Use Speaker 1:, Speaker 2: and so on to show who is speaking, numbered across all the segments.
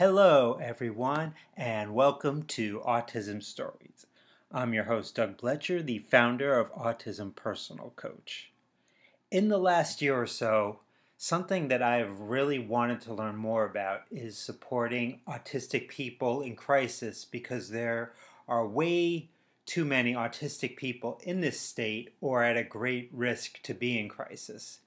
Speaker 1: Hello, everyone, and welcome to Autism Stories. I'm your host, Doug Blecher, the founder of Autism Personal Coach. In the last year or so, something that I've really wanted to learn more about is supporting autistic people in crisis because there are way too many autistic people in this state or at a great risk to be in crisis.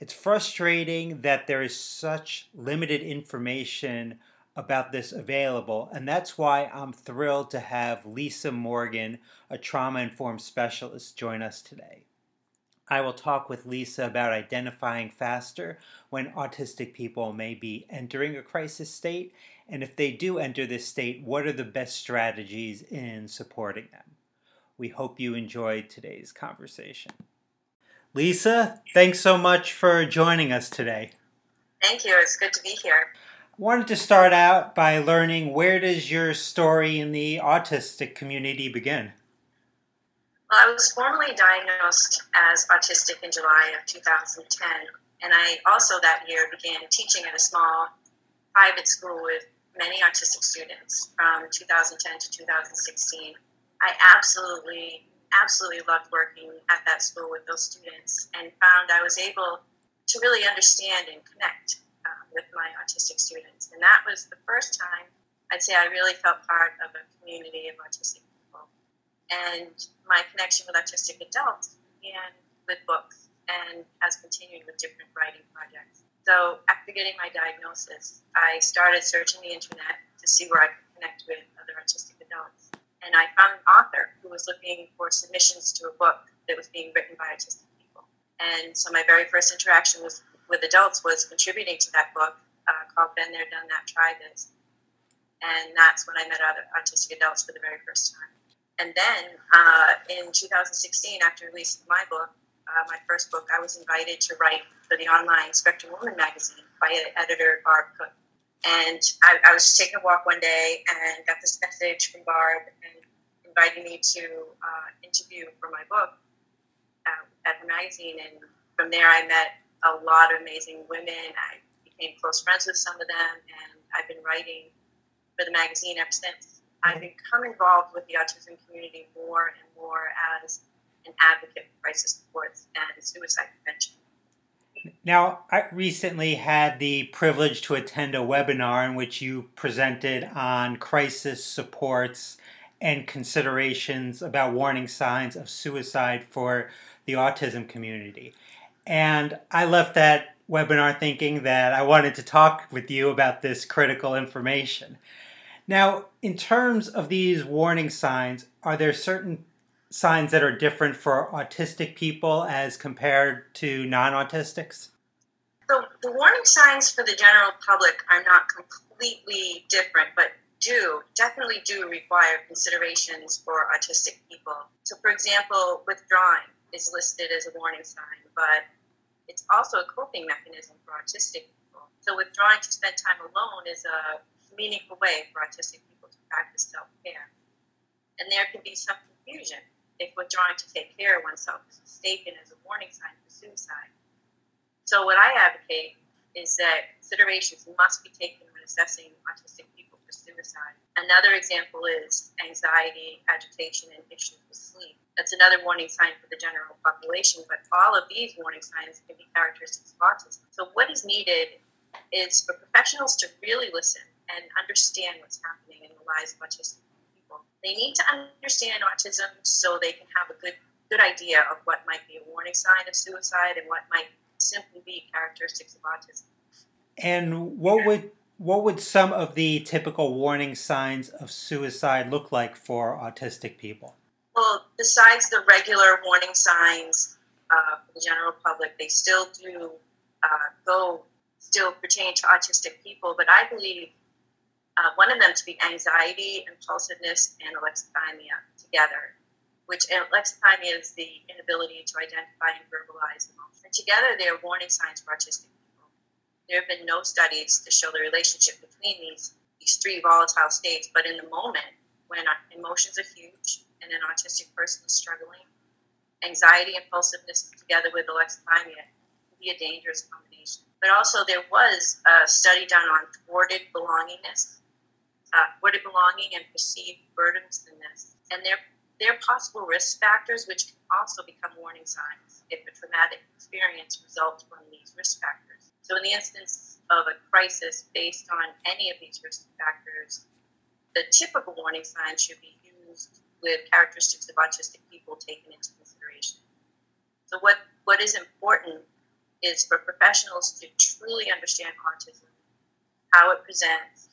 Speaker 1: It's frustrating that there is such limited information about this available, and that's why I'm thrilled to have Lisa Morgan, a trauma informed specialist, join us today. I will talk with Lisa about identifying faster when autistic people may be entering a crisis state, and if they do enter this state, what are the best strategies in supporting them. We hope you enjoyed today's conversation. Lisa, thanks so much for joining us today.
Speaker 2: Thank you. It's good to be here
Speaker 1: wanted to start out by learning where does your story in the autistic community begin?
Speaker 2: Well, I was formally diagnosed as autistic in July of 2010, and I also that year began teaching at a small private school with many autistic students from 2010 to 2016. I absolutely, absolutely loved working at that school with those students and found I was able to really understand and connect with my autistic students. And that was the first time I'd say I really felt part of a community of autistic people. And my connection with autistic adults began with books and has continued with different writing projects. So after getting my diagnosis, I started searching the internet to see where I could connect with other autistic adults. And I found an author who was looking for submissions to a book that was being written by autistic people. And so my very first interaction was with adults was contributing to that book uh, called Been There, Done That, Try This. And that's when I met other autistic adults for the very first time. And then uh, in 2016, after releasing my book, uh, my first book, I was invited to write for the online Spectrum Woman magazine by editor Barb Cook. And I, I was taking a walk one day and got this message from Barb and invited me to uh, interview for my book uh, at the magazine. And from there, I met a lot of amazing women. I became close friends with some of them, and I've been writing for the magazine ever since. I've become involved with the autism community more and more as an advocate for crisis supports and suicide prevention.
Speaker 1: Now, I recently had the privilege to attend a webinar in which you presented on crisis supports and considerations about warning signs of suicide for the autism community. And I left that webinar thinking that I wanted to talk with you about this critical information. Now, in terms of these warning signs, are there certain signs that are different for autistic people as compared to non autistics?
Speaker 2: So, the warning signs for the general public are not completely different, but do definitely do require considerations for autistic people. So, for example, withdrawing is listed as a warning sign, but it's also a coping mechanism for autistic people. So withdrawing to spend time alone is a meaningful way for autistic people to practice self-care. And there can be some confusion if withdrawing to take care of oneself is mistaken as a warning sign for suicide. So what I advocate is that considerations must be taken when assessing autistic people for suicide. Another example is anxiety, agitation, and issues with sleep. That's another warning sign for the general population, but all of these warning signs can be characteristics of autism. So, what is needed is for professionals to really listen and understand what's happening in the lives of autistic people. They need to understand autism so they can have a good good idea of what might be a warning sign of suicide and what might simply be characteristics of autism.
Speaker 1: And what would what would some of the typical warning signs of suicide look like for autistic people?
Speaker 2: Well, besides the regular warning signs uh, for the general public, they still do uh, go, still pertain to autistic people, but I believe uh, one of them to be anxiety, impulsiveness, and alexithymia together, which alexithymia is the inability to identify and verbalize emotions. And together, they are warning signs for autistic people. There have been no studies to show the relationship between these, these three volatile states, but in the moment, when emotions are huge, an autistic person is struggling, anxiety, impulsiveness together with alexithymia can be a dangerous combination. but also there was a study done on thwarted belongingness, uh, thwarted belonging and perceived burdensomeness, and they're they're possible risk factors which can also become warning signs if a traumatic experience results from these risk factors. So, in the instance of a crisis based on any of these risk factors, the typical warning signs should be with characteristics of autistic people taken into consideration. So, what, what is important is for professionals to truly understand autism, how it presents,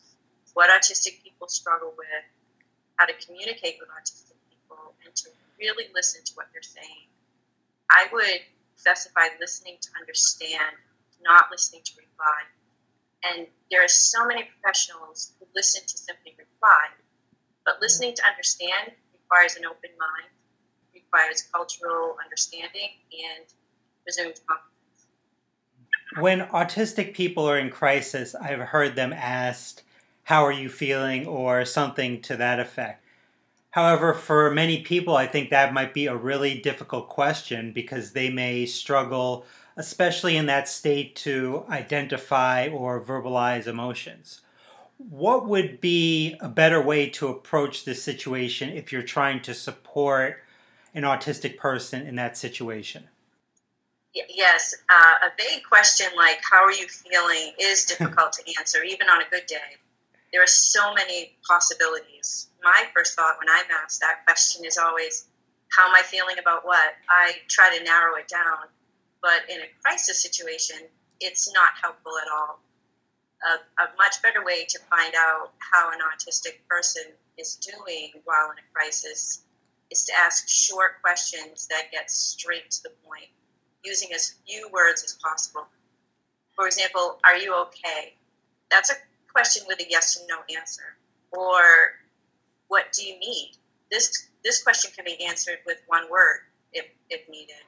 Speaker 2: what autistic people struggle with, how to communicate with autistic people, and to really listen to what they're saying. I would specify listening to understand, not listening to reply. And there are so many professionals who listen to simply reply, but listening to understand requires an open mind, requires cultural understanding, and presumed competence.
Speaker 1: When autistic people are in crisis, I've heard them asked, How are you feeling? or something to that effect. However, for many people, I think that might be a really difficult question because they may struggle, especially in that state, to identify or verbalize emotions. What would be a better way to approach this situation if you're trying to support an autistic person in that situation?
Speaker 2: Yes, uh, a vague question like "How are you feeling?" is difficult to answer, even on a good day. There are so many possibilities. My first thought when I'm asked that question is always, "How am I feeling about what?" I try to narrow it down, but in a crisis situation, it's not helpful at all. A, a much better way to find out how an autistic person is doing while in a crisis is to ask short questions that get straight to the point using as few words as possible. For example, are you okay? That's a question with a yes and no answer. Or what do you need? This this question can be answered with one word if, if needed.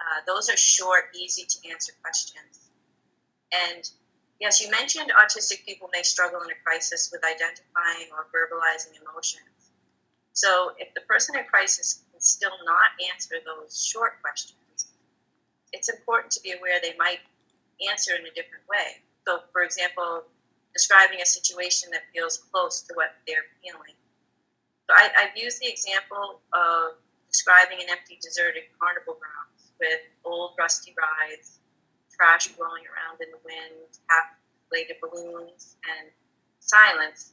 Speaker 2: Uh, those are short, easy to answer questions. And yes, you mentioned autistic people may struggle in a crisis with identifying or verbalizing emotions. So if the person in crisis can still not answer those short questions, it's important to be aware they might answer in a different way. So, for example, describing a situation that feels close to what they're feeling. So, I, I've used the example of describing an empty, deserted carnival grounds with old, rusty rides, trash blowing around in the wind, half inflated balloons, and silence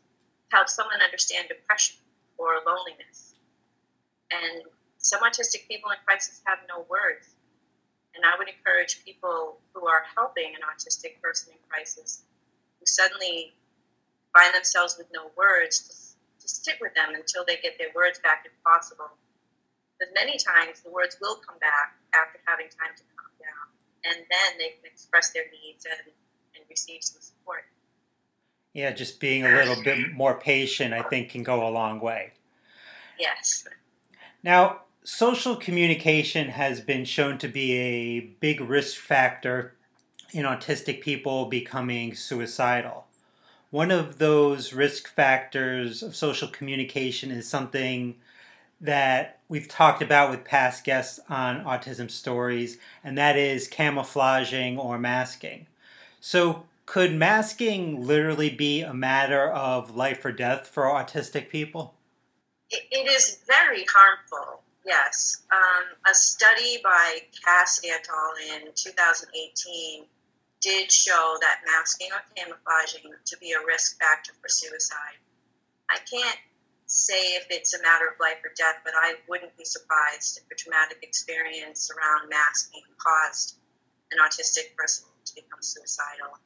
Speaker 2: to help someone understand depression or loneliness. And some autistic people in crisis have no words and I would encourage people who are helping an autistic person in crisis, who suddenly find themselves with no words, to, to sit with them until they get their words back if possible. Because many times the words will come back after having time to and then they can express their needs and, and receive some support.
Speaker 1: Yeah, just being a little bit more patient, I think, can go a long way.
Speaker 2: Yes.
Speaker 1: Now, social communication has been shown to be a big risk factor in autistic people becoming suicidal. One of those risk factors of social communication is something that we've talked about with past guests on Autism Stories, and that is camouflaging or masking. So, could masking literally be a matter of life or death for autistic people?
Speaker 2: it is very harmful Yes. Um, a study by Cass et al. in 2018 did show that masking or camouflaging to be a risk factor for suicide. I can't say if it's a matter of life or death, but I wouldn't be surprised if a traumatic experience around masking caused an autistic person to become suicidal.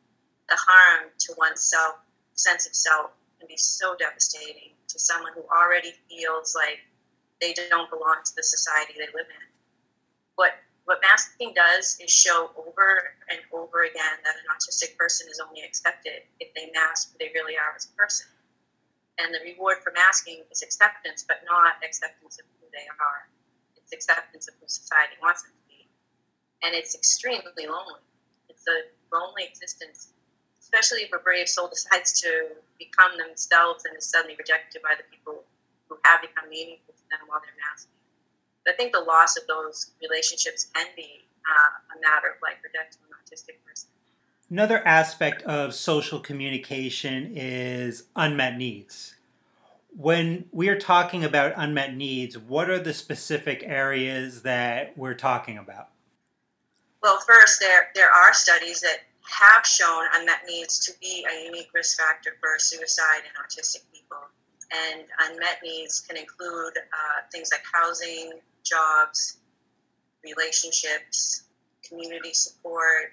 Speaker 2: The harm to one's self, sense of self can be so devastating to someone who already feels like they don't belong to the society they live in. What what masking does is show over and over again that an autistic person is only accepted if they mask who they really are as a person. And the reward for masking is acceptance, but not acceptance of who they are. It's acceptance of who society wants them to be. And it's extremely lonely. It's a lonely existence, especially if a brave soul decides to become themselves and is suddenly rejected by the people who have become meaningful to them while they're masking. I think the loss of those relationships can be uh, a matter of life or death to an autistic person.
Speaker 1: Another aspect of social communication is unmet needs. When we are talking about unmet needs, what are the specific areas that we're talking about?
Speaker 2: Well, first, there, there are studies that have shown unmet needs to be a unique risk factor for suicide in autistic people. And unmet needs can include uh, things like housing, jobs, relationships, community support,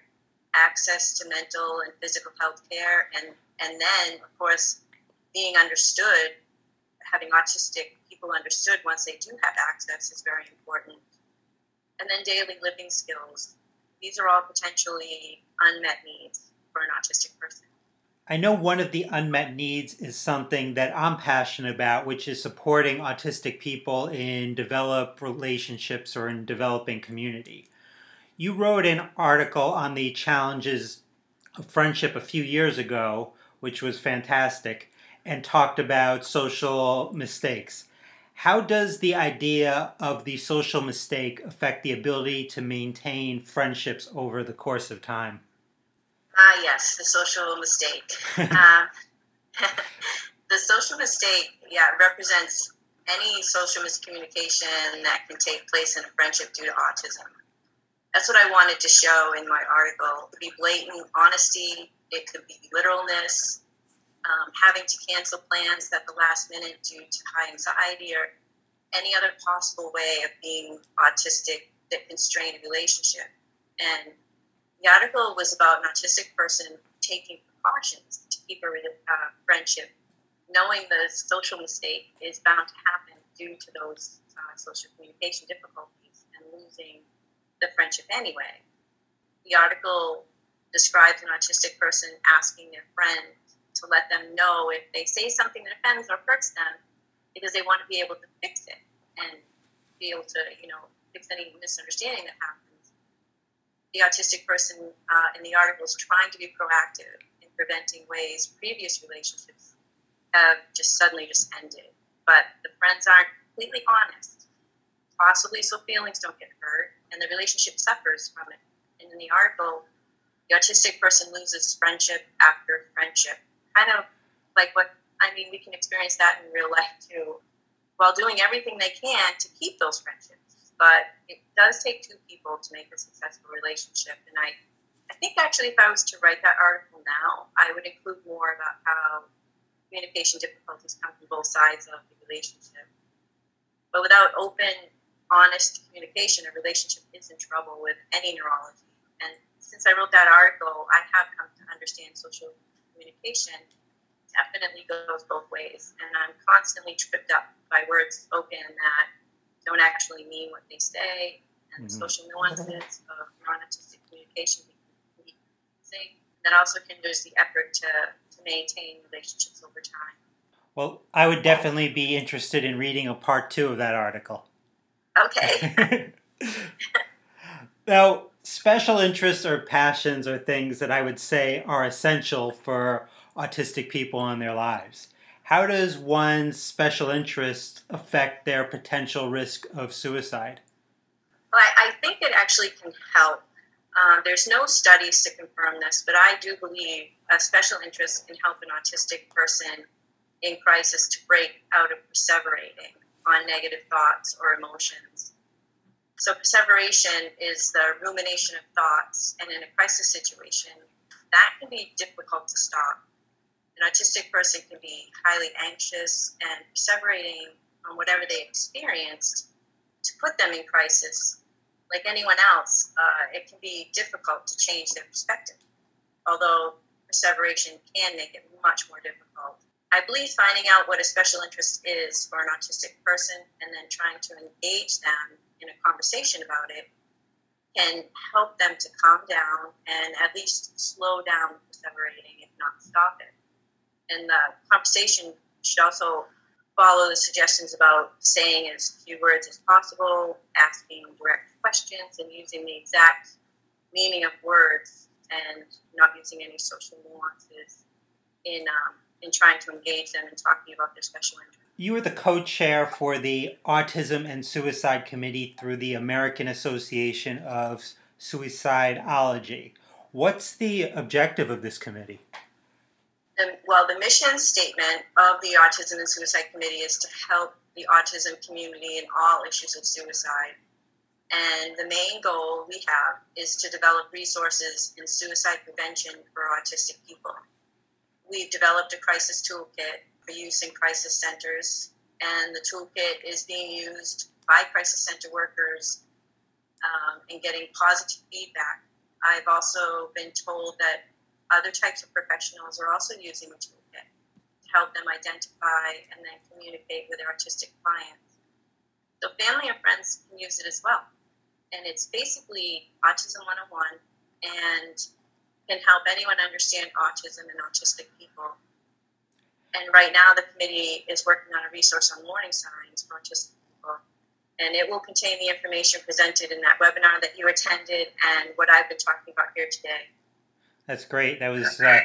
Speaker 2: access to mental and physical health care, and, and then, of course, being understood, having autistic people understood once they do have access is very important. And then daily living skills. These are all potentially unmet needs for an autistic person.
Speaker 1: I know one of the unmet needs is something that I'm passionate about, which is supporting autistic people in develop relationships or in developing community. You wrote an article on the challenges of friendship a few years ago, which was fantastic, and talked about social mistakes. How does the idea of the social mistake affect the ability to maintain friendships over the course of time?
Speaker 2: Ah, yes, the social mistake. uh, the social mistake, yeah, represents any social miscommunication that can take place in a friendship due to autism. That's what I wanted to show in my article. It could be blatant honesty, it could be literalness, um, having to cancel plans at the last minute due to high anxiety, or any other possible way of being autistic that can strain a relationship. And the article was about an autistic person taking precautions to keep a uh, friendship, knowing the social mistake is bound to happen due to those uh, social communication difficulties and losing the friendship anyway. The article describes an autistic person asking their friend to let them know if they say something that offends or hurts them because they want to be able to fix it and be able to, you know, fix any misunderstanding that happens the autistic person uh, in the article is trying to be proactive in preventing ways previous relationships have just suddenly just ended. But the friends aren't completely honest, possibly so feelings don't get hurt, and the relationship suffers from it. And in the article, the autistic person loses friendship after friendship, kind of like what I mean. We can experience that in real life too, while doing everything they can to keep those friendships but it does take two people to make a successful relationship. And I, I think actually, if I was to write that article now, I would include more about how communication difficulties come from both sides of the relationship. But without open, honest communication, a relationship is in trouble with any neurology. And since I wrote that article, I have come to understand social communication definitely goes both ways. And I'm constantly tripped up by words spoken that don't actually mean what they say, and mm-hmm. social nuances of non-autistic communication that also hinders the effort to, to maintain relationships over time.
Speaker 1: Well, I would definitely be interested in reading a part two of that article.
Speaker 2: Okay.
Speaker 1: now, special interests or passions are things that I would say are essential for autistic people in their lives how does one's special interest affect their potential risk of suicide?
Speaker 2: Well, I, I think it actually can help. Uh, there's no studies to confirm this, but I do believe a special interest can help an autistic person in crisis to break out of perseverating on negative thoughts or emotions. So, perseveration is the rumination of thoughts, and in a crisis situation, that can be difficult to stop an autistic person can be highly anxious and perseverating on whatever they experienced to put them in crisis. Like anyone else, uh, it can be difficult to change their perspective, although perseveration can make it much more difficult. I believe finding out what a special interest is for an autistic person and then trying to engage them in a conversation about it can help them to calm down and at least slow down perseverating, if not stop it. And the conversation should also follow the suggestions about saying as few words as possible, asking direct questions, and using the exact meaning of words, and not using any social nuances in um, in trying to engage them and talking about their special interests.
Speaker 1: You were the co-chair for the Autism and Suicide Committee through the American Association of Suicidology. What's the objective of this committee?
Speaker 2: The, well, the mission statement of the Autism and Suicide Committee is to help the autism community in all issues of suicide. And the main goal we have is to develop resources in suicide prevention for autistic people. We've developed a crisis toolkit for use in crisis centers, and the toolkit is being used by crisis center workers um, and getting positive feedback. I've also been told that other types of professionals are also using the toolkit to help them identify and then communicate with their autistic clients. So family and friends can use it as well. And it's basically Autism 101 and can help anyone understand autism and autistic people. And right now, the committee is working on a resource on warning signs for autistic people. And it will contain the information presented in that webinar that you attended and what I've been talking about here today.
Speaker 1: That's great. That was uh,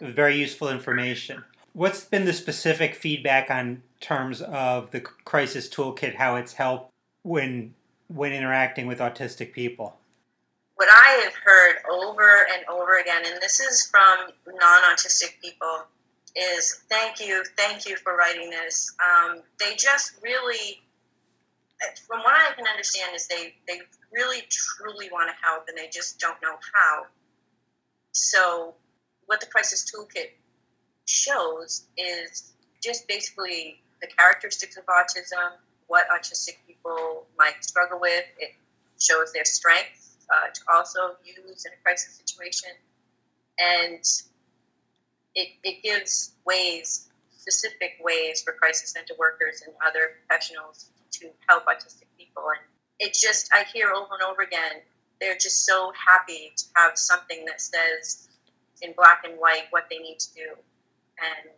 Speaker 1: very useful information. What's been the specific feedback on terms of the crisis toolkit, how it's helped when when interacting with autistic people?
Speaker 2: What I have heard over and over again, and this is from non-autistic people, is thank you, thank you for writing this. Um, they just really, from what I can understand, is they they really truly want to help, and they just don't know how. So, what the crisis toolkit shows is just basically the characteristics of autism, what autistic people might struggle with. It shows their strengths uh, to also use in a crisis situation. And it, it gives ways, specific ways for crisis center workers and other professionals to help autistic people. And it just, I hear over and over again they're just so happy to have something that says in black and white what they need to do. And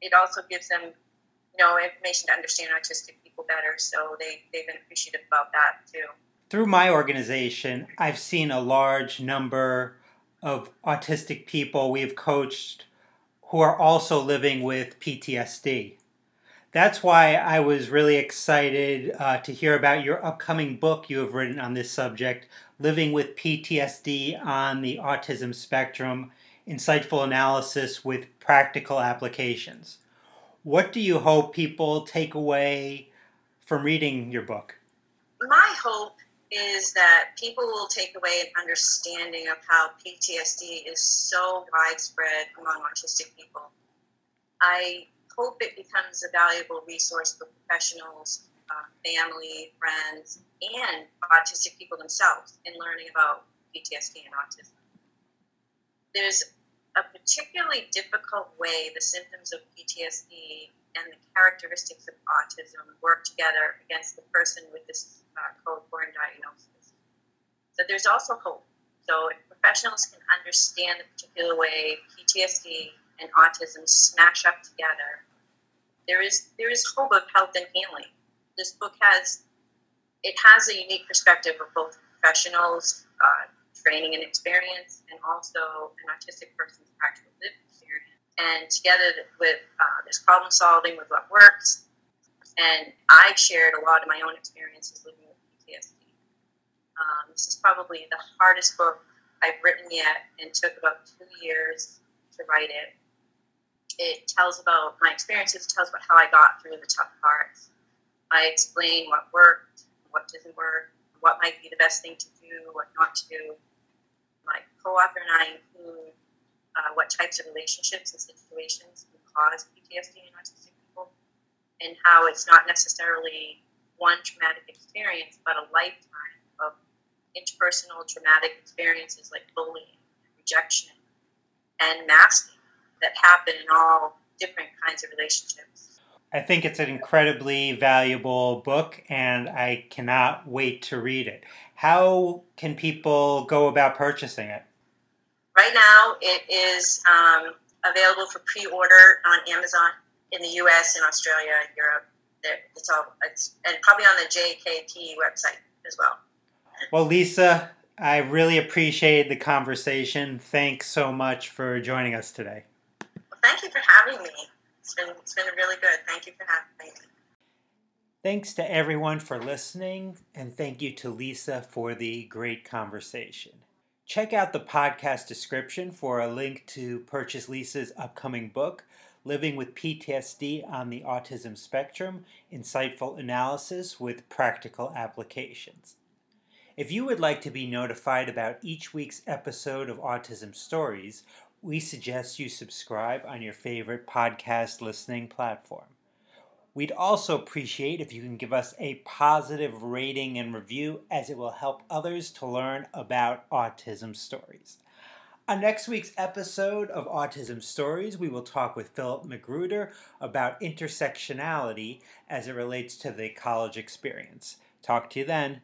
Speaker 2: it also gives them, you know, information to understand autistic people better. So they, they've been appreciative about that too.
Speaker 1: Through my organization, I've seen a large number of autistic people we've coached who are also living with PTSD. That's why I was really excited uh, to hear about your upcoming book you have written on this subject, Living with PTSD on the Autism Spectrum Insightful Analysis with Practical Applications. What do you hope people take away from reading your book?
Speaker 2: My hope is that people will take away an understanding of how PTSD is so widespread among autistic people. I hope it becomes a valuable resource for professionals uh, family, friends, and autistic people themselves in learning about PTSD and autism. There's a particularly difficult way the symptoms of PTSD and the characteristics of autism work together against the person with this uh, code-born diagnosis. So there's also hope. So if professionals can understand the particular way PTSD and autism smash up together, there is there is hope of health and healing this book has it has a unique perspective of both professionals, uh, training and experience, and also an autistic person's actual lived. And together with uh, this problem solving with what works, and I shared a lot of my own experiences living with PTSD. Um, this is probably the hardest book I've written yet, and took about two years to write it. It tells about my experiences, tells about how I got through the tough parts, I explain what worked, what didn't work, what might be the best thing to do, what not to do. My co-author and I include uh, what types of relationships and situations can cause PTSD in autistic people, and how it's not necessarily one traumatic experience, but a lifetime of interpersonal traumatic experiences like bullying, rejection, and masking that happen in all different kinds of relationships.
Speaker 1: I think it's an incredibly valuable book, and I cannot wait to read it. How can people go about purchasing it?
Speaker 2: Right now, it is um, available for pre-order on Amazon in the U.S. and Australia, Europe. It's all it's and probably on the JKP website as well.
Speaker 1: Well, Lisa, I really appreciate the conversation. Thanks so much for joining us today.
Speaker 2: Well, thank you for having me. It's been, it's been really good. Thank you for having me.
Speaker 1: Thanks to everyone for listening, and thank you to Lisa for the great conversation. Check out the podcast description for a link to purchase Lisa's upcoming book, Living with PTSD on the Autism Spectrum Insightful Analysis with Practical Applications. If you would like to be notified about each week's episode of Autism Stories, we suggest you subscribe on your favorite podcast listening platform. We'd also appreciate if you can give us a positive rating and review, as it will help others to learn about autism stories. On next week's episode of Autism Stories, we will talk with Philip Magruder about intersectionality as it relates to the college experience. Talk to you then.